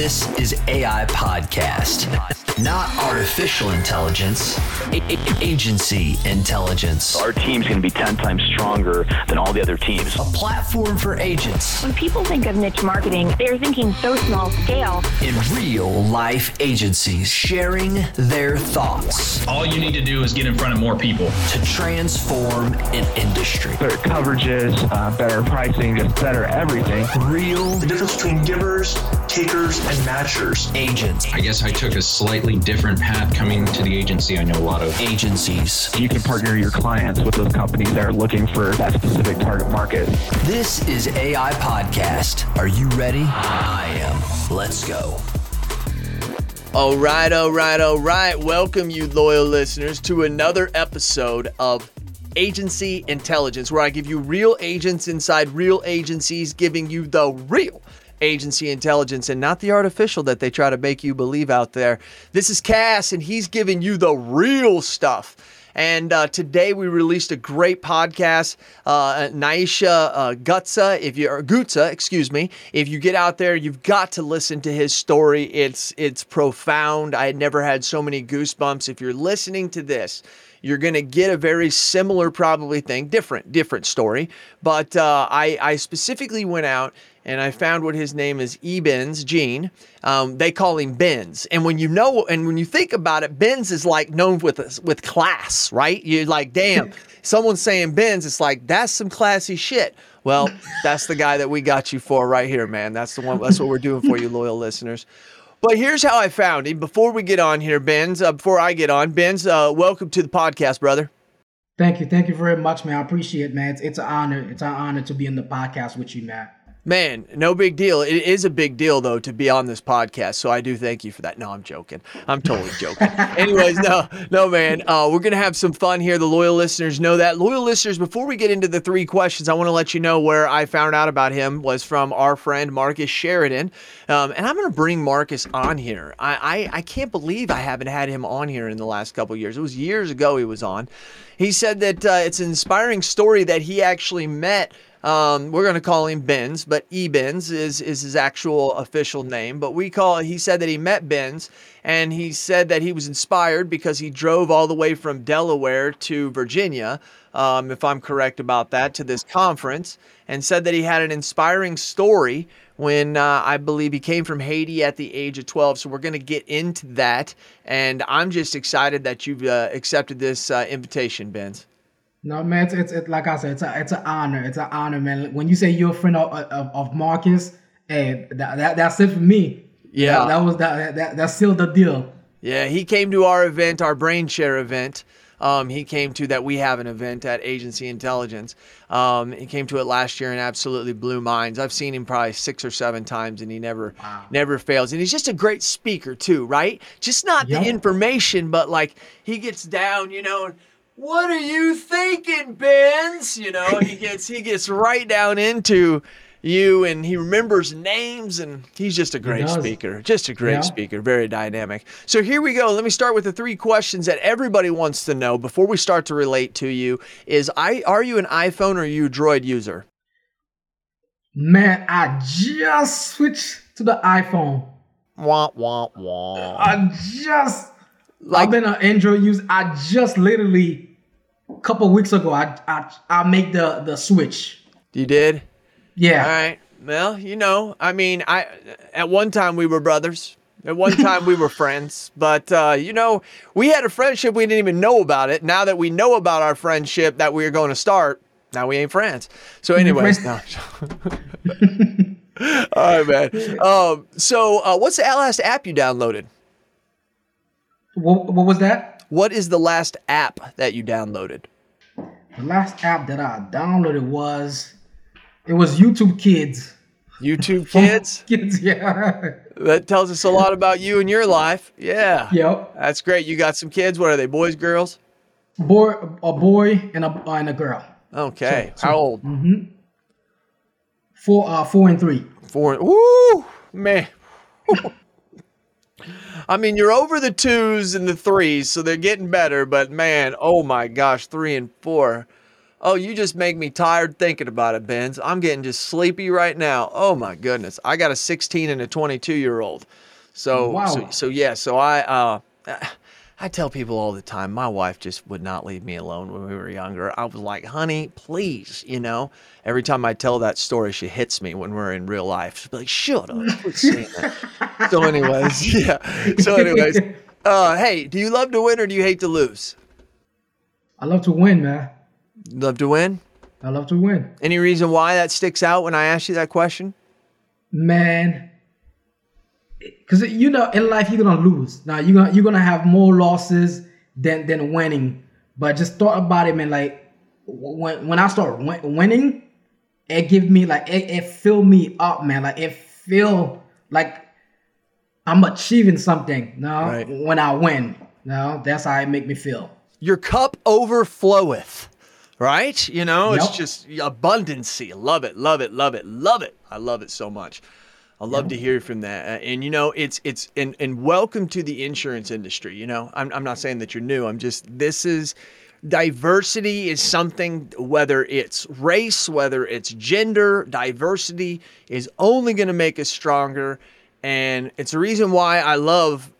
This is AI Podcast. Not artificial intelligence, a- a- agency intelligence. Our team's going to be 10 times stronger than all the other teams. A platform for agents When people think of niche marketing, they're thinking so small scale. in real life agencies sharing their thoughts All you need to do is get in front of more people. to transform an industry. better coverages, uh, better pricing, just better everything. Real the difference between givers, takers, and matchers. agents, I guess I took a slightly different path coming to the agency I know a lot of. agencies. You can partner your clients with those companies that are looking for that specific target market. This is AI Podcast. Are you ready? I am. Let's go. All right, all right, all right. Welcome, you loyal listeners, to another episode of Agency Intelligence, where I give you real agents inside real agencies, giving you the real agency intelligence and not the artificial that they try to make you believe out there. This is Cass, and he's giving you the real stuff. And uh, today we released a great podcast. Uh, Naisha uh, Gutsa, if you or Gutsa, excuse me, if you get out there, you've got to listen to his story. It's it's profound. I had never had so many goosebumps. If you're listening to this, you're going to get a very similar probably thing different different story but uh, I, I specifically went out and i found what his name is ebens Jean um, they call him benz and when you know and when you think about it benz is like known with with class right you're like damn someone's saying benz it's like that's some classy shit well that's the guy that we got you for right here man that's the one that's what we're doing for you loyal listeners but here's how I found him. Before we get on here, Benz, uh, before I get on, Benz, uh, welcome to the podcast, brother. Thank you, thank you very much, man. I appreciate it, man. It's, it's an honor. It's an honor to be in the podcast with you, man. Man, no big deal. It is a big deal, though, to be on this podcast. So I do thank you for that. No, I'm joking. I'm totally joking. Anyways, no, no, man. Uh, we're going to have some fun here. The loyal listeners know that. Loyal listeners, before we get into the three questions, I want to let you know where I found out about him was from our friend Marcus Sheridan. Um, and I'm going to bring Marcus on here. I, I, I can't believe I haven't had him on here in the last couple years. It was years ago he was on. He said that uh, it's an inspiring story that he actually met um, we're going to call him Benz, but E Benz is, is his actual official name. But we call, he said that he met Benz and he said that he was inspired because he drove all the way from Delaware to Virginia, um, if I'm correct about that, to this conference and said that he had an inspiring story when uh, I believe he came from Haiti at the age of 12. So we're going to get into that. And I'm just excited that you've uh, accepted this uh, invitation, Benz. No, man. It's, it's, it's like I said. It's a, it's an honor. It's an honor, man. When you say you're a friend of, of, of Marcus, hey, that, that that's it for me. Yeah. that, that was that, that that sealed the deal. Yeah, he came to our event, our brain share event. Um, he came to that we have an event at Agency Intelligence. Um, he came to it last year and absolutely blew minds. I've seen him probably six or seven times, and he never never fails. And he's just a great speaker too, right? Just not Yep. the information, but like he gets down, you know. What are you thinking, Benz? You know, he gets he gets right down into you, and he remembers names, and he's just a great speaker. Just a great Yeah. speaker, very dynamic. So here we go. Let me start with the three questions that everybody wants to know before we start to relate to you. Is I are you an iPhone or are you a Droid user? Man, I just switched to the iPhone. Wah wah wah. I just Like I've been an Android user. I just literally a couple weeks ago. I I I make the the switch. you did. Yeah. All right. Well, you know, I mean, I at one time we were brothers. At one time we were friends, but uh, you know, we had a friendship we didn't even know about it. Now that we know about our friendship that we are going to start, now we ain't friends. So, anyways, no. All right, man. Um, so, uh, what's the last app you downloaded? What what was that? What is the last app that you downloaded? The last app that I downloaded was it was YouTube Kids. YouTube Kids. Kids, yeah. that tells us a lot about you and your life. Yeah. Yep. That's great. You got some kids. What are they? Boys, girls? Boy, a boy and a and a girl. Okay. So- How old? Mm-hmm. Four, uh, four and three. Four. Woo, man. I mean, you're over the twos and the threes, so they're getting better. But man, oh my gosh, three and four. Oh, you just make me tired thinking about it, Benz. I'm getting just sleepy right now. Oh my goodness. I got a 16 and a 22 year old. So, Wow. so, so yeah, so I, uh, I tell people all the time, my wife just would not leave me alone when we were younger. I was like, honey, please, you know. Every time I tell that story, she hits me when we're in real life. She'll be like, shut up. Quit saying that. so, anyways, yeah. So, anyways, uh, hey, do you love to win or do you hate to lose? I love to win, man. Love to win? I love to win. Any reason why that sticks out when I ask you that question? Man. Cause you know, in life you're gonna lose. Now you're gonna you're gonna have more losses than than winning. But just thought about it, man. Like when when I start win- winning, it give me like it, it fill me up, man. Like it feel like I'm achieving something. No, Right. when I win. No, that's how it make me feel. Your cup overfloweth, right? You know, it's Yep. just abundancy. Love it, love it, love it, love it. I love it so much. I love to hear from that. And you know, it's it's and and welcome to the insurance industry. You know, I'm I'm not saying that you're new. I'm just this is diversity is something whether it's race, whether it's gender, diversity is only going to make us stronger and it's a reason why I love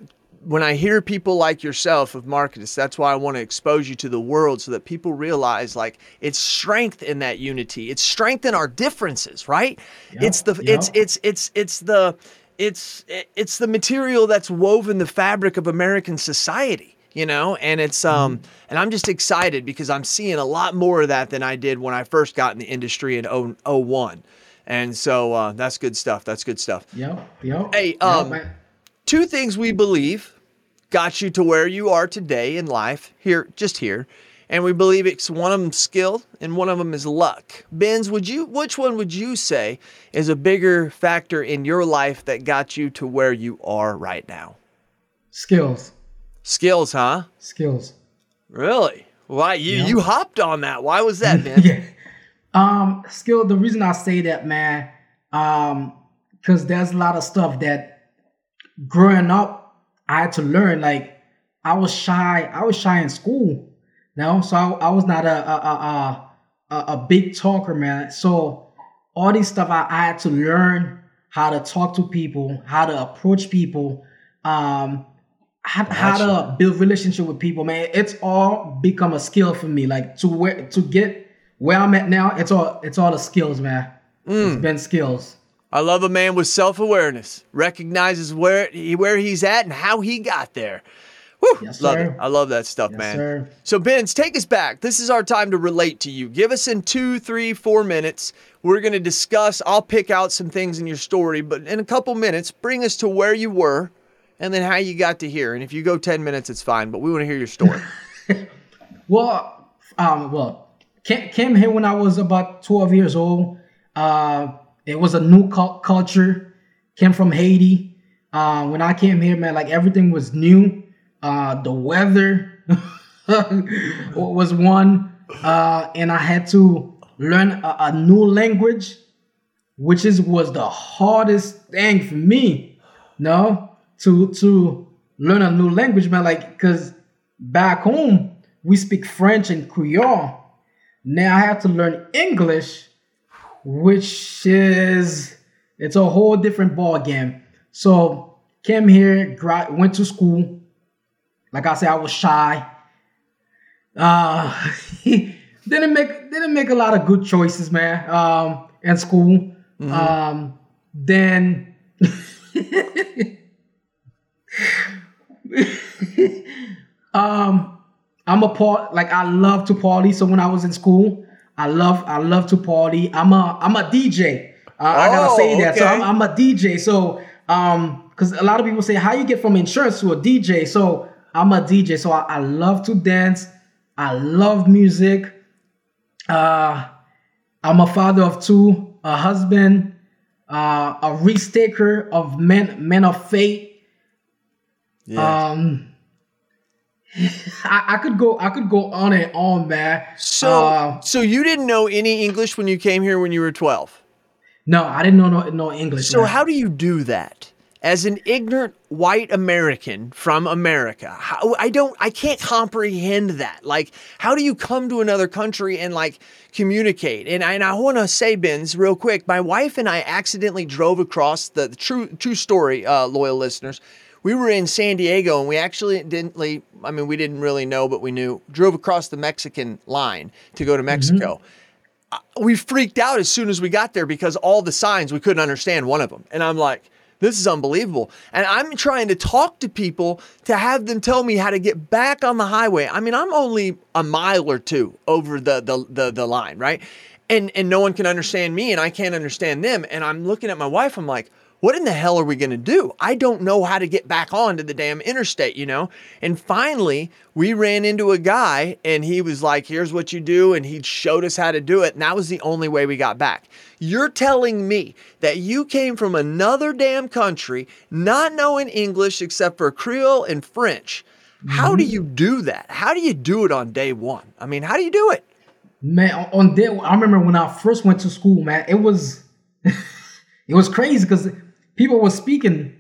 when I hear people like yourself of Marcus, that's why I want to expose you to the world so that people realize like it's strength in that unity. It's strength in our differences, right? it's the yeah. it's it's it's it's the it's it's the material that's woven the fabric of American society, you know? And it's um and I'm just excited because I'm seeing a lot more of that than I did when I first got in the industry in 0- 01. And so uh, that's good stuff. That's good stuff. Yep. Yep. Hey, um. Two things we believe got you to where you are today in life here just here and we believe it's one of them skill and one of them is luck benz would you which one would you say is a bigger factor in your life that got you to where you are right now skills. skills huh Skills. really why you Yeah. you hopped on that why was that benz yeah. Um, skill. The reason I say that, man, um, because there's a lot of stuff that growing up I had to learn. Like I was shy. I was shy in school. No, so I, I was not a a, a a a big talker, man. So all these stuff I, I had to learn how to talk to people, how to approach people, um, how, how to build relationship with people, man. It's all become a skill for me. Like to where to get where I'm at now, it's all it's all the skills, man. Mm. It's been skills. I love a man with self-awareness, recognizes where he, where he's at and how he got there. Whew, Yes, love sir. it. I love that stuff, Yes, man. sir. So, Benz, take us back. This is our time to relate to you. Give us in two, three, four minutes. We're going to discuss. I'll pick out some things in your story, but in a couple minutes, bring us to where you were and then how you got to here. And if you go 10 minutes, it's fine, but we want to hear your story. Well, um, well, came, came here when I was about 12 years old. Uh, it was a new cul- culture. Came from Haiti. Uh, when I came here, man, like everything was new. Uh, the weather was one, uh, and I had to learn a, a new language, which is was the hardest thing for me. No, to to learn a new language, man. Like, cause back home we speak French and Creole. Now I have to learn English, which is it's a whole different ball game. So came here, gra- went to school. Like I said, I was shy. Uh, didn't make didn't make a lot of good choices, man. Um, in school. Um, then um, I'm a part like I love to party. So when I was in school, I love I love to party. I'm a I'm a DJ. Uh, I gotta Oh, say that. So. I'm, I'm a DJ. So um, because a lot of people say how you get from insurance to a DJ. So I'm a DJ. So I, I love to dance. I love music. Uh, I'm a father of two, a husband, uh, a risk taker of men men of faith. Yeah. Um, I, I could go I could go on and on, man. so, uh, so you didn't know any English when you came here when you were 12? no, I didn't know no, no English. So man. how do you do that? as an ignorant white American from America, how, I don't, I can't comprehend that. Like, how do you come to another country and like communicate? And I, and I want to say, Benz, real quick, my wife and I accidentally drove across the, the true, true story, uh, loyal listeners. We were in San Diego and we actually didn't, I mean, we didn't really know, but we knew, drove across the Mexican line to go to Mexico. Mm-hmm we freaked out as soon as we got there because all the signs we couldn't understand one of them. And I'm like, this is unbelievable. And I'm trying to talk to people to have them tell me how to get back on the highway. I mean, I'm only a mile or two over the the the, the line, right? And and no one can understand me and I can't understand them. And I'm looking at my wife, I'm like, what in the hell are we going to do? I don't know how to get back onto the damn interstate, you know? And finally, we ran into a guy and he was like, here's what you do. And he showed us how to do it. And that was the only way we got back. You're telling me that you came from another damn country, not knowing English except for Creole and French. How do mm-hmm. you do that? How do you do it on day one? I mean, how do you do it? Man, on day, I remember when I first went to school, man, it was, it was crazy because people were speaking.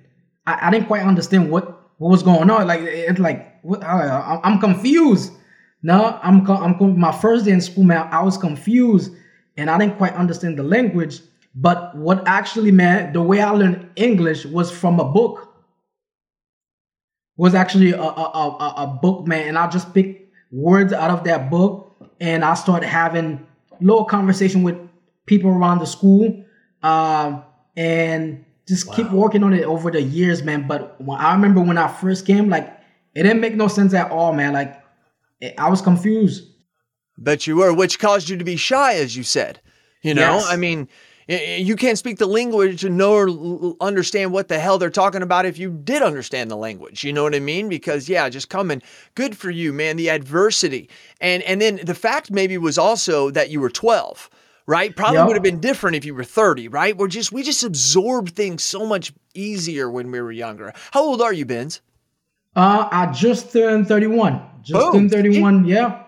I, I didn't quite understand what what was going on. Like it's like what I, am confused. No, I'm I'm my first day in school, man. I was confused and I didn't quite understand the language. But what actually, man, the way I learned English was from a book. Was actually a, a, a, a book, man, and I just picked words out of that book, and I started having little conversation with people around the school, uh, and just wow. keep working on it over the years, man. But when, I remember when I first came, like it didn't make no sense at all, man. Like it, I was confused. Bet you were, which caused you to be shy, as you said. You know, yes. I mean, you can't speak the language and know or understand what the hell they're talking about if you did understand the language. You know what I mean? Because yeah, just coming, good for you, man. The adversity, and and then the fact maybe was also that you were twelve right? Probably yep. would have been different if you were 30, right? We're just we just absorb things so much easier when we were younger. How old are you, Benz? Uh, I just turned 31. Just Boom. turned 31. Yeah.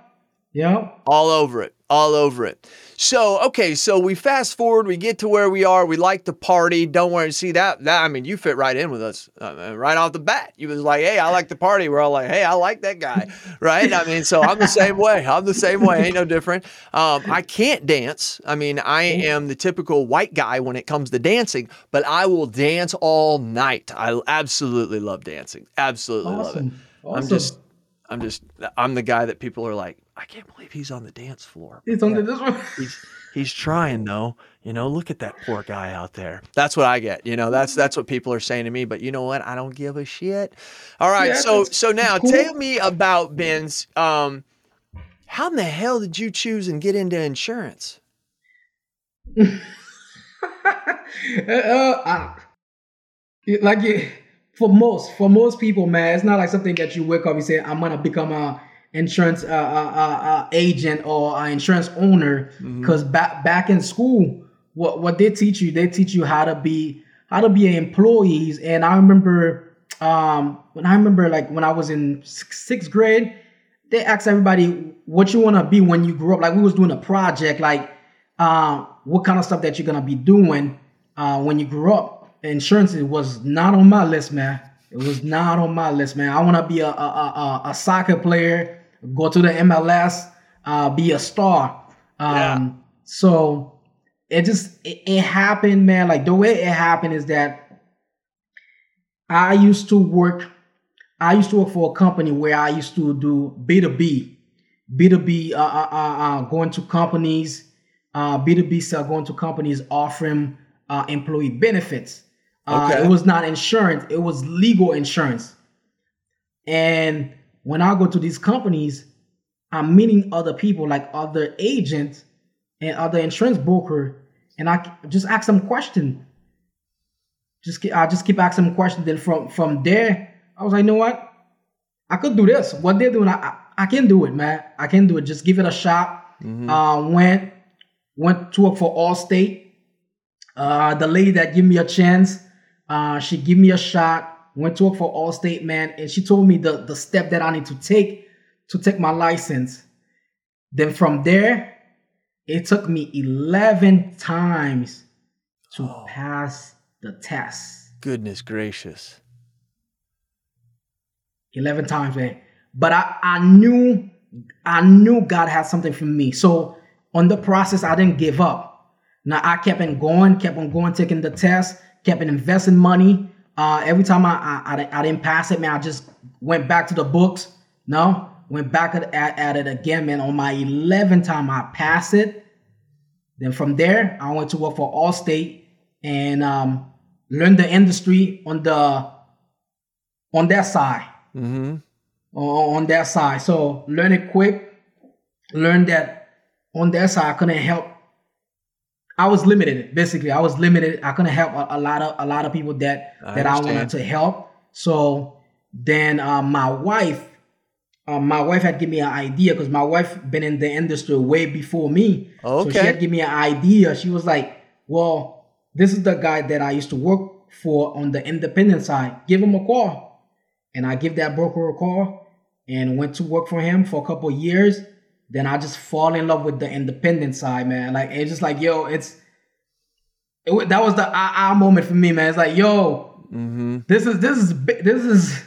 Yeah. All over it. All over it. So, okay, so we fast forward, we get to where we are. We like to party. Don't worry. See that? That I mean, you fit right in with us uh, right off the bat. You was like, "Hey, I like to party." We're all like, "Hey, I like that guy," right? I mean, so I'm the same way. I'm the same way. Ain't no different. Um, I can't dance. I mean, I am the typical white guy when it comes to dancing, but I will dance all night. I absolutely love dancing. Absolutely awesome. love it. Awesome. I'm just, I'm just, I'm the guy that people are like, I can't believe he's on the dance floor. He's on the this one. he's he's trying though. You know, look at that poor guy out there. That's what I get. You know, that's that's what people are saying to me. But you know what? I don't give a shit. All right. Yeah, so so now cool. tell me about Benz. Um, how in the hell did you choose and get into insurance? uh, I, like for most for most people, man, it's not like something that you wake up and say, "I'm gonna become a." insurance uh, uh, uh, uh, agent or an insurance owner. Because mm-hmm. back back in school what what they teach you they teach you how to be how to be employees. And i remember um when i remember like when i was in sixth grade they asked everybody what you want to be when you grow up? Like we was doing a project like uh, what kind of stuff that you're gonna be doing uh, when you grow up. Insurance was not on my list man. It was not on my list man. I want to be a, a, a, a soccer player go to the MLS, uh, be a star. Um, yeah. So it just it, it happened, man. Like the way it happened is that I used to work. I used to work for a company where I used to do B two B, B two B, uh, uh, uh, going to companies, uh, B two B sell going to companies offering uh, employee benefits. Uh, okay. It was not insurance; it was legal insurance. And when I go to these companies, I'm meeting other people like other agents and other insurance broker, and I just ask them question. Just I just keep asking them questions. Then from from there, I was like, you know what? I could do this. What they're doing, I, I, I can do it, man. I can do it. Just give it a shot. Mm-hmm. Uh, went went to work for Allstate. Uh, the lady that gave me a chance, uh, she gave me a shot went to work for Allstate, man, and she told me the, the step that I need to take to take my license. Then from there, it took me 11 times to oh. pass the test. Goodness gracious. 11 times, man. But I, I knew I knew God had something for me. So on the process, I didn't give up. Now I kept on going, kept on going, taking the test, kept on investing money. Uh, every time I, I, I, I didn't pass it, man, I just went back to the books. No, went back at, at, it again, man. On my 11th time, I passed it. Then from there, I went to work for Allstate and um, learned the industry on the on that side. Mm-hmm. On, on that side, so learn it quick. Learn that on that side, I couldn't help. I was limited. Basically, I was limited. I couldn't help a, a lot of a lot of people that I that I wanted to help. So then uh, my wife, uh, my wife had given me an idea because my wife been in the industry way before me. Okay. So she had given me an idea. She was like, "Well, this is the guy that I used to work for on the independent side. Give him a call." And I give that broker a call and went to work for him for a couple of years. Then I just fall in love with the independent side, man. Like it's just like, yo, it's it, that was the ah ah moment for me, man. It's like, yo, Mm-hmm. this is this is this is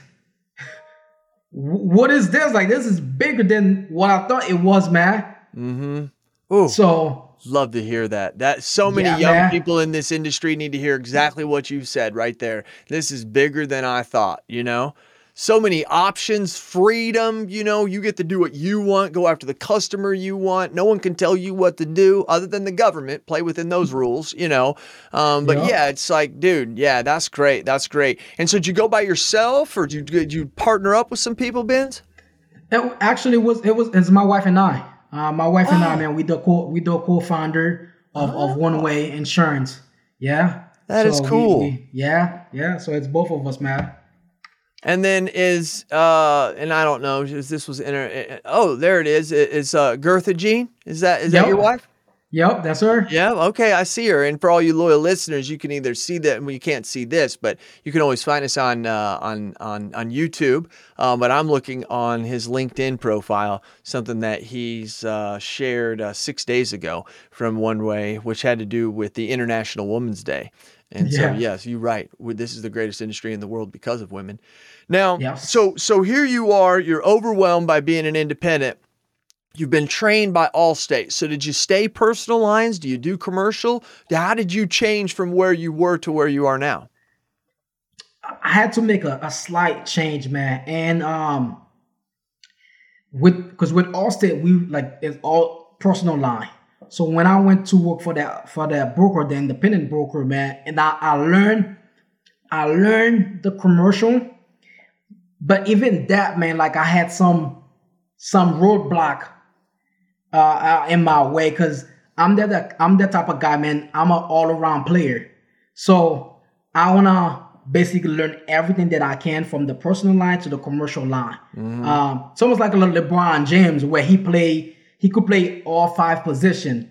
what is this? Like this is bigger than what I thought it was, man. Mm-hmm. Ooh. So Love to hear that. That so many Yeah, young man. people in this industry need to hear exactly what you said right there. This is bigger than I thought, you know? So many options, freedom, you know, you get to do what you want, go after the customer you want. No one can tell you what to do other than the government. Play within those rules, you know. Um, but Yeah. yeah, it's like, dude, yeah, that's great. That's great. And so did you go by yourself or did you, did you partner up with some people, Benz? It actually was it was it's my wife and I. Uh, my wife and I, Oh. man, we the co we the co-founder of, of One Way Insurance. Yeah. That is we- cool. we- yeah, yeah. So it's both of us, man. And then is uh and I don't know is this was inter- oh there it is is uh Gertha Jean? Is that is that your wife? Yep, that's her. yeah okay I see her. And for all you loyal listeners you can either see that well you can't see this but you can always find us on uh, on on on YouTube. Um, but I'm looking on his LinkedIn profile something that he's uh, shared uh, six days ago from One Way which had to do with the International Women's Day and so yes you're right this is the greatest industry in the world because of women now so so here you are you're overwhelmed by being an independent You've been trained by Allstate. So did you stay personal lines? Do you do commercial? How did you change from where you were to where you are now? I had to make a, a slight change, man. And um with because with Allstate, we like it's all personal line. So when I went to work for that for that broker, the independent broker, man, and I, I learned I learned the commercial, but even that, man, like I had some some roadblock uh, uh in my way because I'm that I'm that type of guy, man. I'm an all around player, so I wanna basically learn everything that I can from the personal line to the commercial line. Um, it's almost like a little LeBron James where he play he could play all five position.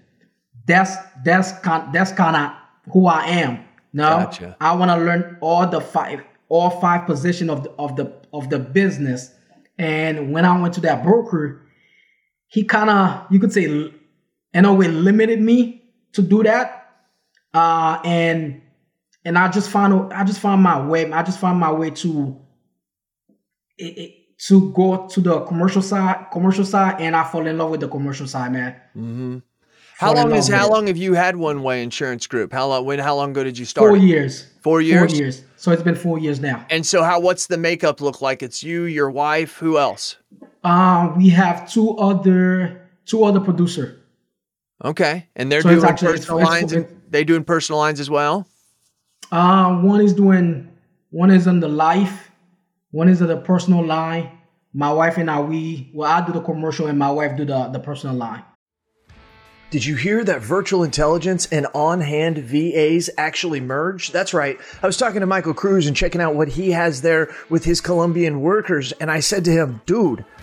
That's that's kind that's kind of who I am. No, Gotcha. I want to learn all the five all five position of the of the of the business. And when I went to that broker, he kind of you could say in a way limited me to do that. Uh, and and I just found I just found my way. I just found my way to it, it, to go to the commercial side, commercial side, and I fall in love with the commercial side, man. Mm-hmm. How long is how long have you had One Way Insurance Group? How long when how long ago did you start? Four years. Four years. Four years. So it's been four years now. And so how what's the makeup look like? It's you, your wife, who else? Um, we have two other two other producer. Okay. And they're So doing actually- personal lines. they doing personal lines as well? Uh, one is doing one is on the life, one is the personal line. My wife and I, we well, I do the commercial and my wife do the the personal line. Did you hear that virtual intelligence and on hand VAs actually merge? That's right. I was talking to Michael Cruz and checking out what he has there with his Colombian workers. And I said to him, dude,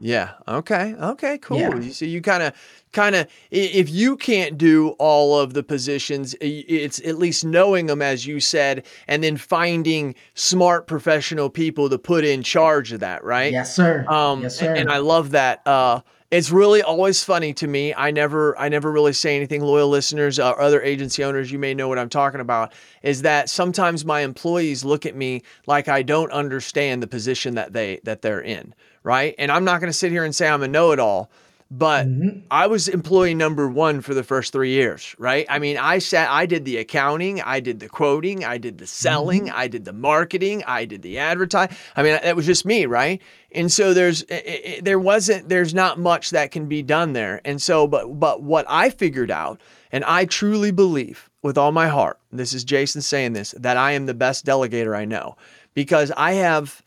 Yeah. Okay. Okay. Cool. Yeah. You see, you kind of, kind of, if you can't do all of the positions, it's at least knowing them, as you said, and then finding smart professional people to put in charge of that. Right. Yes, sir. Um, yes, sir. And I love that. Uh, it's really always funny to me. I never, I never really say anything. Loyal listeners uh, or other agency owners, you may know what I'm talking about. Is that sometimes my employees look at me like I don't understand the position that they that they're in, right? And I'm not going to sit here and say I'm a know-it-all, but mm-hmm. I was employee number one for the first three years, right? I mean, I sat, I did the accounting, I did the quoting, I did the selling, mm-hmm. I did the marketing, I did the advertising. I mean, that was just me, right? And so there's, i- i- there wasn't, there's not much that can be done there. And so, but, but what I figured out, and I truly believe with all my heart, this is Jason saying this, that I am the best delegator I know because I have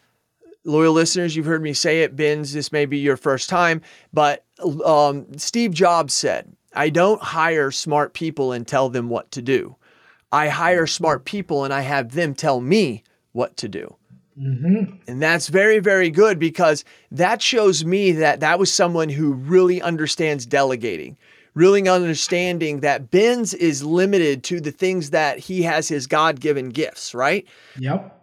loyal listeners, you've heard me say it. Benz, this may be your first time, but um, Steve Jobs said, I don't hire smart people and tell them what to do. I hire smart people and I have them tell me what to do. And that's very, very good because that shows me that that was someone who really understands delegating, really understanding that Benz is limited to the things that he has his God given gifts, right? yep.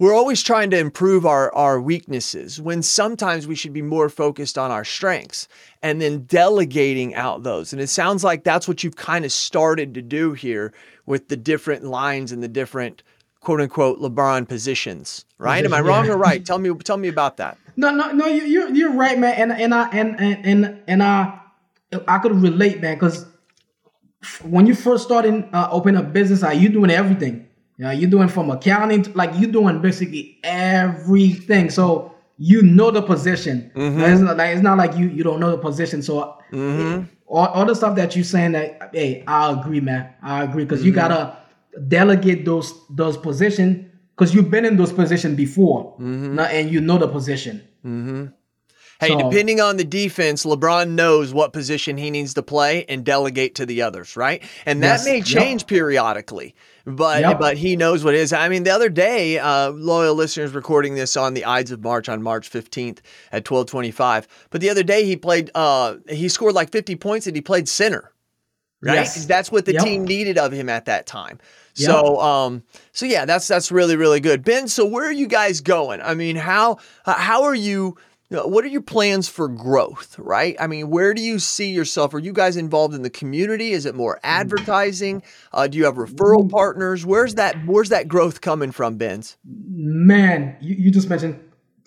We're always trying to improve our, our weaknesses when sometimes we should be more focused on our strengths and then delegating out those. And it sounds like that's what you've kind of started to do here with the different lines and the different quote unquote LeBron positions, right? Am I wrong Yeah. or right? Tell me tell me about that. No, no, no. You, you're you're right, man. And and I and and and, and I I could relate, man, because when you first starting uh, open a business, uh, you doing everything. Yeah, you're doing from accounting, to, like you're doing basically everything. So you know the position. Mm-hmm. Like, It's, not, like, it's not like you you don't know the position. So mm-hmm. all, all the stuff that you're saying, that hey, I agree, man. I agree because you gotta delegate those those positions because you've been in those positions before, mm-hmm. Now- and you know the position. Hey, So- depending on the defense, LeBron knows what position he needs to play and delegate to the others, right? And that Yes, may yep. change periodically, but Yep. but he knows what it is. I mean, the other day, uh, loyal listeners recording this on the Ides of March on March fifteenth at twelve twenty five. But the other day he played, uh, he scored like fifty points and he played center right? Yes. That's what the Yep. team needed of him at that time. Yep. So, um, so yeah, that's that's really really good. Ben, so where are you guys going? I mean, how uh, how are you? What are your plans for growth? Right? I mean, where do you see yourself? Are you guys involved in the community? Is it more advertising? Uh, do you have referral partners? Where's that? Where's that growth coming from, Benz? Man, you, you just mentioned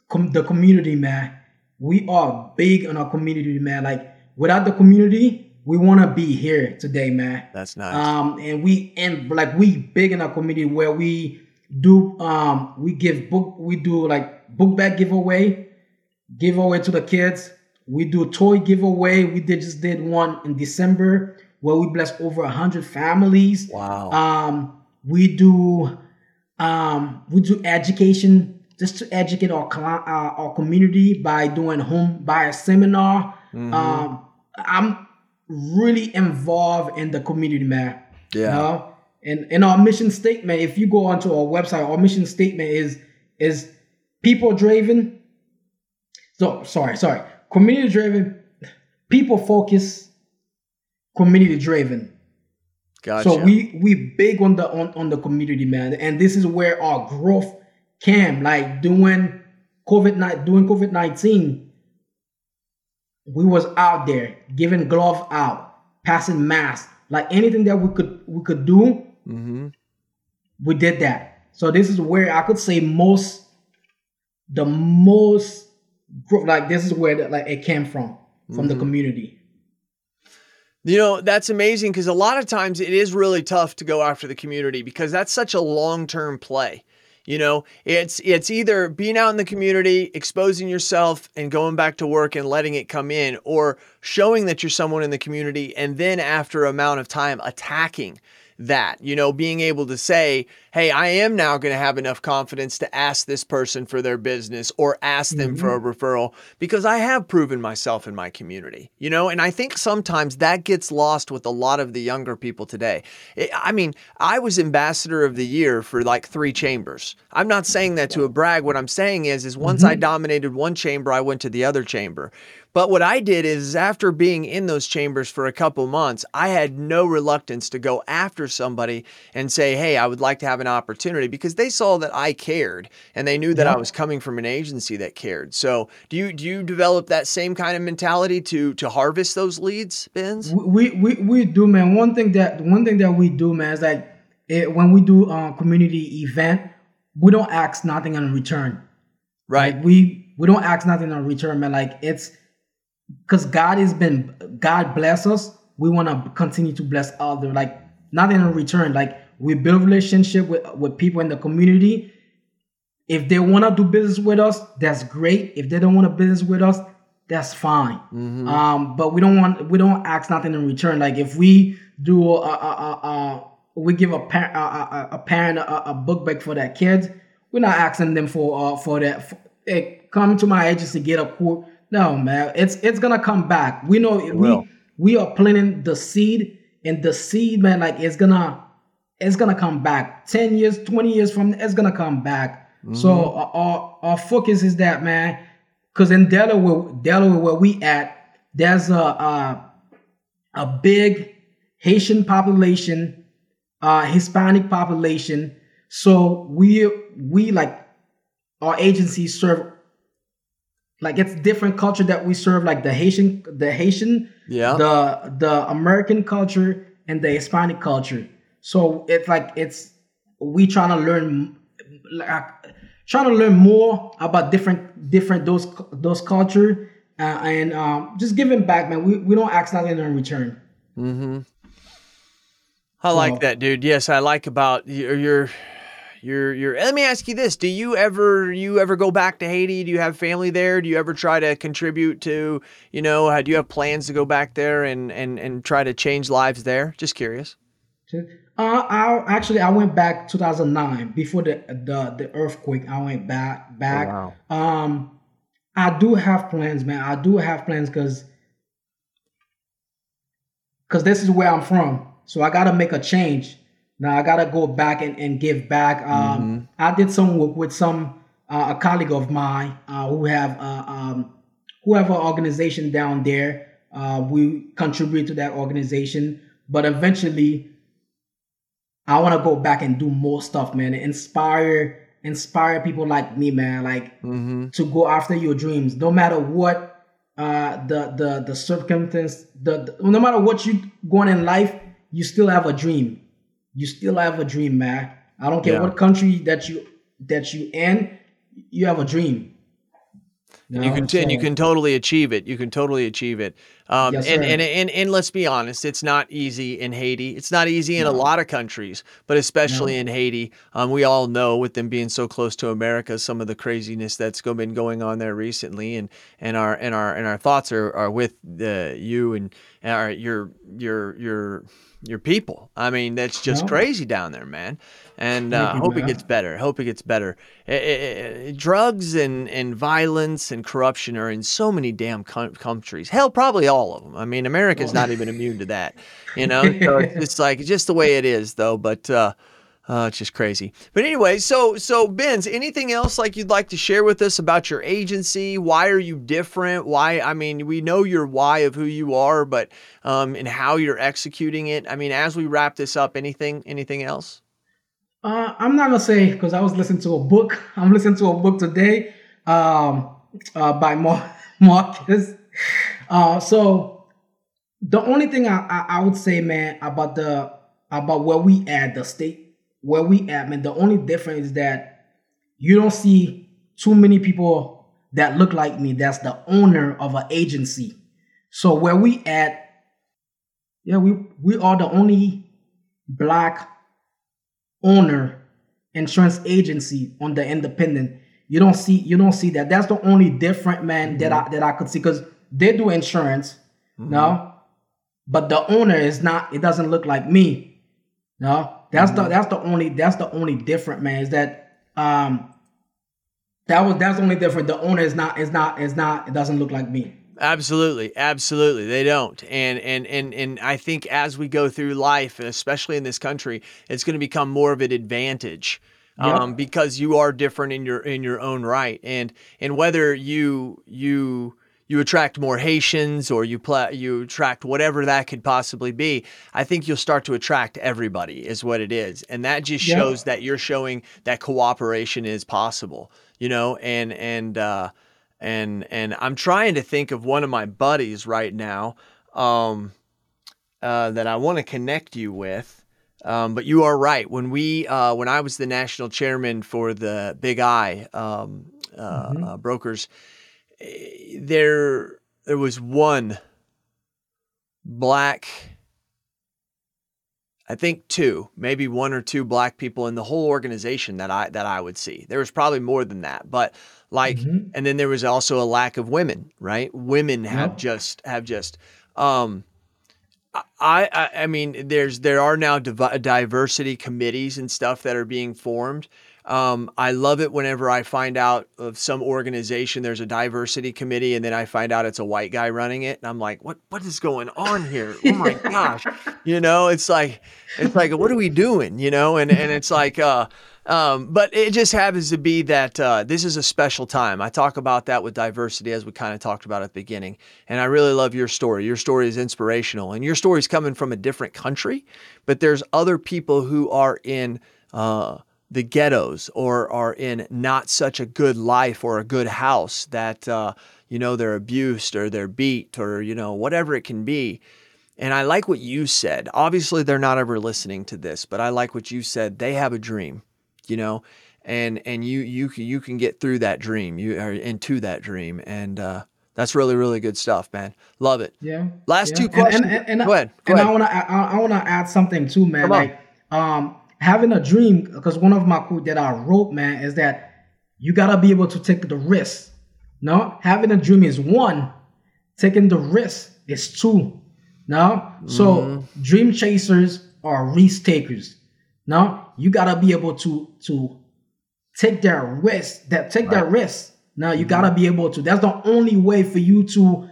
com- the community, man. We are big on our community, man. Like without the community, we want to be here today, man. That's nice. Um, and we and like we big in our community where we do um we give book we do like book bag giveaway, giveaway to the kids. We do toy giveaway. We did just did one in December where we blessed over a hundred families. Wow. Um, we do um we do education just to educate our cli- uh, our community by doing home buyer seminar. Um, I'm really involved in the community, man. Yeah. You know? And in our mission statement, if you go onto our website, our mission statement is is people driven. So sorry, sorry, community driven, people focused, community driven. Gotcha. So we we big on the on, on the community, man, and this is where our growth came. Like doing COVID night doing COVID nineteen, we was out there giving glove out, passing masks, like anything that we could we could do, Mm-hmm. we did that. So this is where I could say most, the most, like this is where the, like it came from, from the Mhm. community. You know, that's amazing because a lot of times it is really tough to go after the community because that's such a long-term play. You know, it's it's either being out in the community, exposing yourself and going back to work and letting it come in or showing that you're someone in the community and then after amount of time attacking that, you know, being able to say, hey, I am now going to have enough confidence to ask this person for their business or ask them for a mm-hmm. referral because I have proven myself in my community, you know, and I think sometimes that gets lost with a lot of the younger people today. I- I mean, I was ambassador of the year for like three chambers. I'm not saying that to a brag. What I'm saying is, is once I mm-hmm. dominated one chamber, I went to the other chamber. But what I did is after being in those chambers for a couple months, I had no reluctance to go after somebody and say, "Hey, I would like to have an opportunity," because they saw that I cared and they knew that I was coming from an agency that cared. So, do you do you develop that same kind of mentality to to harvest those leads, Benz? we we we do man one thing that one thing that we do man is like it, eh, when we do a community event we don't ask nothing in return Right. Like, we we don't ask nothing in return man like it's because god has been god bless us we want to continue to bless other like nothing in return like we build relationship with with people in the community. If they want to do business with us that's great. If they don't want to business with us that's fine. Um but we don't want we don't ask nothing in return. Like if we do a, a, a, a we give a parent a, a, a parent a, a book bag for their kids we're not asking them for uh for that. For, hey, come to my agency get a quote no man. It's it's gonna come back. We know we will. we are planting the seed and the seed man like it's gonna it's gonna come back. 10 years 20 years from it's gonna come back. So uh, our, our focus is that man because in delaware delaware where we at there's a a, a big haitian population uh hispanic population. So we we like our agency serve like it's different culture that we serve like the haitian the haitian Yeah. the the american culture and the hispanic culture so it's like it's we trying to learn like trying to learn more about different different those those culture uh, and um just giving back man we, we don't ask nothing in return Mm-hmm. I like that, dude. Yes, I like about your your your your. Let me ask you this: Do you ever you ever go back to Haiti? Do you have family there? Do you ever try to contribute to you know? Do you have plans to go back there and and and try to change lives there? Just curious. Uh, I actually I went back 2009 before the the the earthquake. I went back back. wow. Um, I do have plans, man. I do have plans because because this is where I'm from. So I gotta make a change. Now I gotta go back and, and give back. Um, I did some work with some uh, a colleague of mine uh, who have uh, um, who have an organization down there. Uh, we contribute to that organization, but eventually I want to go back and do more stuff, man. Inspire, inspire people like me, man. Like Mm-hmm. to go after your dreams, no matter what uh, the the the circumstance. The, the no matter what you going in life, you still have a dream. You still have a dream, man. I don't care Yeah. what country that you that you in. You have a dream. And you know? can t- and you can totally achieve it. You can totally achieve it. Um, Yes, and, and and and let's be honest, it's not easy in Haiti. It's not easy in a lot of countries, but especially in Haiti. Um, we all know with them being so close to America, some of the craziness that's been going on there recently, and and our and our and our thoughts are, are with the you and our your your your your people. I mean, that's just No. crazy down there, man. And uh, hope it gets better. I hope it gets better. Eh, eh, eh, drugs and, and violence and corruption are in so many damn coun- countries. Hell, probably all of them. I mean, America's not even immune to that. You know, so it's like just the way it is, though. But uh, uh, it's just crazy. But anyway, so so Benz, anything else like you'd like to share with us about your agency? Why are you different? Why? I mean, we know your why of who you are, but um, and how you're executing it. I mean, as we wrap this up, anything anything else? Uh, I'm not gonna say because I was listening to a book. I'm listening to a book today um, uh, by Mar- Marcus. Uh, so the only thing I, I, I would say, man, about the about where we at the state where we at, man, the only difference is that you don't see too many people that look like me. That's the owner of an agency. So where we at, yeah, we we are the only black owner insurance agency on the independent. You don't see you don't see that. That's the only different man mm-hmm. that I that I could see because they do insurance, mm-hmm. no, but the owner is not. It doesn't look like me, no. That's mm-hmm. the that's the only that's the only different man is that um that was that's only different. The owner is not is not is not it doesn't look like me. Absolutely, absolutely, they don't, and and and and I think as we go through life, especially in this country, it's going to become more of an advantage um, because you are different in your in your own right, and and whether you you you attract more Haitians or you pla- you attract whatever that could possibly be, I think you'll start to attract everybody is what it is. And that just yeah. shows that you're showing that cooperation is possible, you know, and and uh and and I'm trying to think of one of my buddies right now um uh that I want to connect you with. Um, but you are right. When we, uh, when I was the national chairman for the Big I um, uh, mm-hmm. uh, brokers, there there was one black I think two, maybe one or two black people in the whole organization that I that I would see. There was probably more than that, but like, mm-hmm. and then there was also a lack of women. Right, women have just have just. Um, I, I I mean, there's there are now div- diversity committees and stuff that are being formed um, I love it whenever I find out of some organization there's a diversity committee, and then I find out it's a white guy running it, and I'm like, "What? What is going on here? Oh my gosh!" You know, it's like, it's like, what are we doing? You know, and and it's like, uh, um, but it just happens to be that uh, this is a special time. I talk about that with diversity as we kind of talked about at the beginning, and I really love your story. Your story is inspirational, and your story is coming from a different country, but there's other people who are in. Uh, the ghettos or are in not such a good life or a good house that uh, you know they're abused or they're beat or you know whatever it can be. And i like what you said. Obviously they're not ever listening to this but i like what you said. They have a dream you know and and you you you can get through that dream. You are into that dream. And uh, that's really really good stuff man. Love it. Yeah. Last yeah. two questions and, and, and, go ahead. Go and ahead. i want to I, I want to add something too man. Like um having a dream, because one of my quote that I wrote, man, is that you gotta be able to take the risk. No, having a dream is one, taking the risk is two. No, so mm-hmm. dream chasers are risk takers. No, you gotta be able to to take that risk. That take right. that risk. Now you mm-hmm. gotta be able to. That's the only way for you to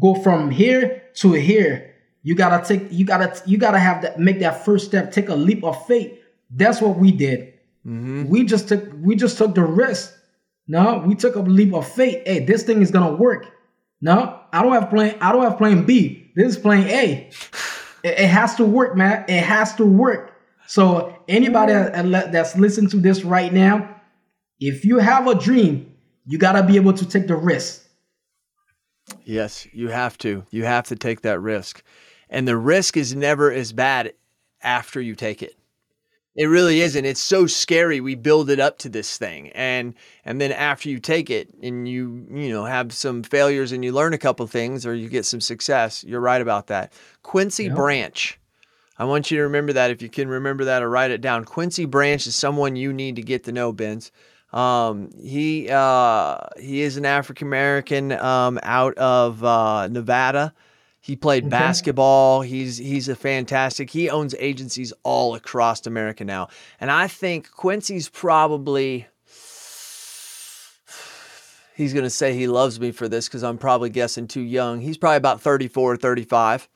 go from here to here. You gotta take. You gotta. You gotta have that. Make that first step. Take a leap of faith that's what we did. Mm-hmm. We just took we just took the risk. No, we took a leap of faith. Hey, this thing is gonna work. No, I don't have plan. I don't have plan B. This is plan A. It, it has to work, man. It has to work. So anybody that's listening to this right now, if you have a dream, you gotta be able to take the risk. Yes, you have to. You have to take that risk. And the risk is never as bad after you take it. It really isn't. It's so scary. We build it up to this thing, and and then after you take it and you you know have some failures and you learn a couple things or you get some success. You're right about that. Quincy yep. Branch. I want you to remember that if you can remember that or write it down. Quincy Branch is someone you need to get to know, Benz. Um, he uh, he is an African American um, out of uh, Nevada. He played okay. basketball. He's he's a fantastic. He owns agencies all across America now. And I think Quincy's probably he's going to say he loves me for this cuz I'm probably guessing too young. He's probably about 34 or 35.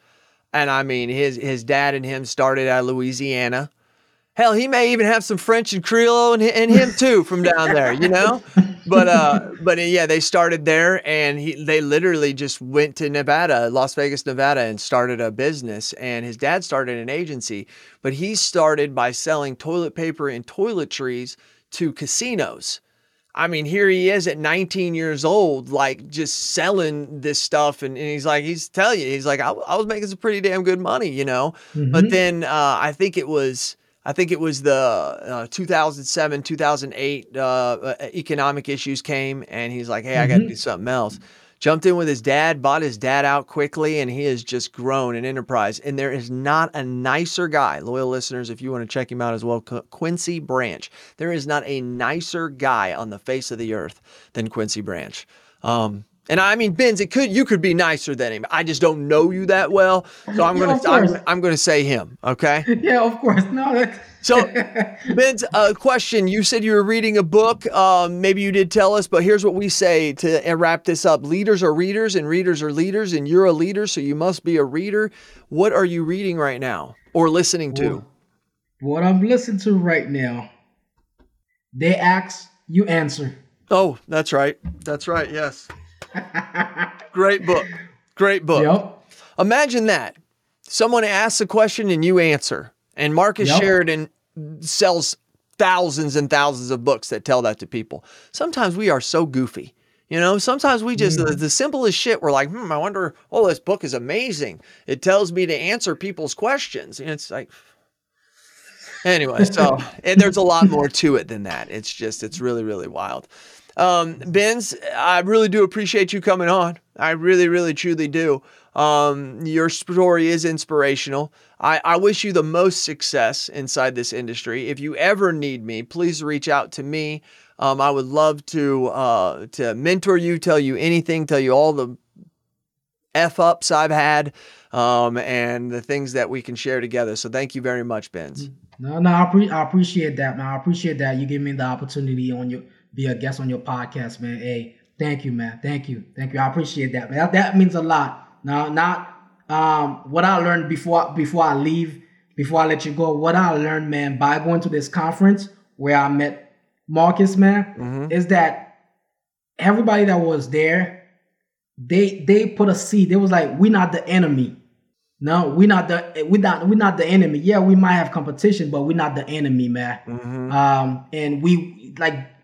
And I mean his his dad and him started out of Louisiana. Hell, he may even have some French and Creole in, in him too from down there, you know. But uh, but uh, yeah, they started there, and he they literally just went to Nevada, Las Vegas, Nevada, and started a business. And his dad started an agency, but he started by selling toilet paper and toiletries to casinos. I mean, here he is at 19 years old, like just selling this stuff. And, and he's like, he's telling you, he's like, I, I was making some pretty damn good money, you know? But then uh, I think it was, I think it was the uh, 2007, 2008 uh, economic issues came, and he's like, hey, I got to do something else. Jumped in with his dad, bought his dad out quickly, and he has just grown in enterprise. And there is not a nicer guy, loyal listeners, if you want to check him out as well, Quincy Branch. There is not a nicer guy on the face of the earth than Quincy Branch. Um, and I mean, Benz, it could you could be nicer than him. I just don't know you that well, so I'm Yeah, gonna. I'm, I'm gonna say him. Okay. Yeah, of course. No, that, So, Benz, a question. You said you were reading a book. Um, maybe you did tell us, but here's what we say to uh, wrap this up: Leaders are readers, and readers are leaders, and you're a leader, so you must be a reader. What are you reading right now or listening to? what I'm listening to right now, they ask, you answer. Oh, that's right. That's right. Yes. Great book. Great book. Yep. Imagine that. Someone asks a question and you answer. And Marcus Yep. Sheridan sells thousands and thousands of books that tell that to people. Sometimes we are so goofy. You know, sometimes we just, the, the simplest shit, we're like, hmm, I wonder, oh, this book is amazing. It tells me to answer people's questions. And it's like, anyway, so, and there's a lot more to it than that. It's just, it's really, really wild. Um, Benz, I really do appreciate you coming on. I really, really, truly do. Um, your story is inspirational. I, I wish you the most success inside this industry. If you ever need me, please reach out to me. Um, I would love to uh, to mentor you, tell you anything, tell you all the f ups I've had, um, and the things that we can share together. So thank you very much, Benz. No, no, I, pre- I appreciate that, man. I appreciate that you give me the opportunity on your be a guest on your podcast, man. Hey, thank you, man. Thank you, thank you. I appreciate that, man. That, that means a lot. Now, not um what I learned before before I leave, before I let you go. What I learned, man, by going to this conference where I met Marcus, man, is that everybody that was there, they they put a seed. They was like, we're not the enemy. No, we're not the we're not we're not the enemy. Yeah, we might have competition, but we're not the enemy, man. Um, and we like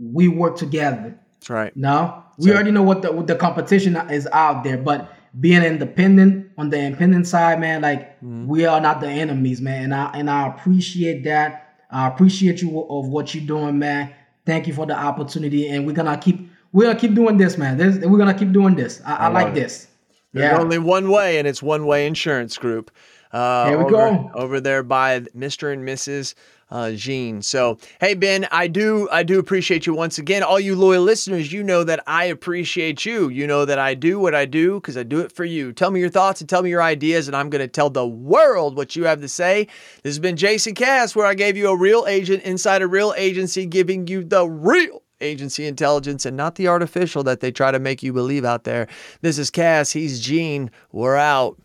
we work together. That's right. No, we already know what the what the competition is out there, but being independent on the independent side, man, like we are not the enemies, man. And I and I appreciate that. I appreciate you of what you're doing, man. Thank you for the opportunity, and we're gonna keep we're gonna keep doing this, man. This, we're gonna keep doing this. I, I like this. There's Yeah. only one way, and it's One Way Insurance Group. Uh, There we over, go. over there by Mr. and Mrs. Uh, Jean. So, hey Ben, I do I do appreciate you once again. All you loyal listeners, you know that I appreciate you. You know that I do what I do because I do it for you. Tell me your thoughts and tell me your ideas, and I'm going to tell the world what you have to say. This has been Jason Cass, where I gave you a real agent inside a real agency, giving you the real agency intelligence and not the artificial that they try to make you believe out there. This is Cass. He's Jean. We're out.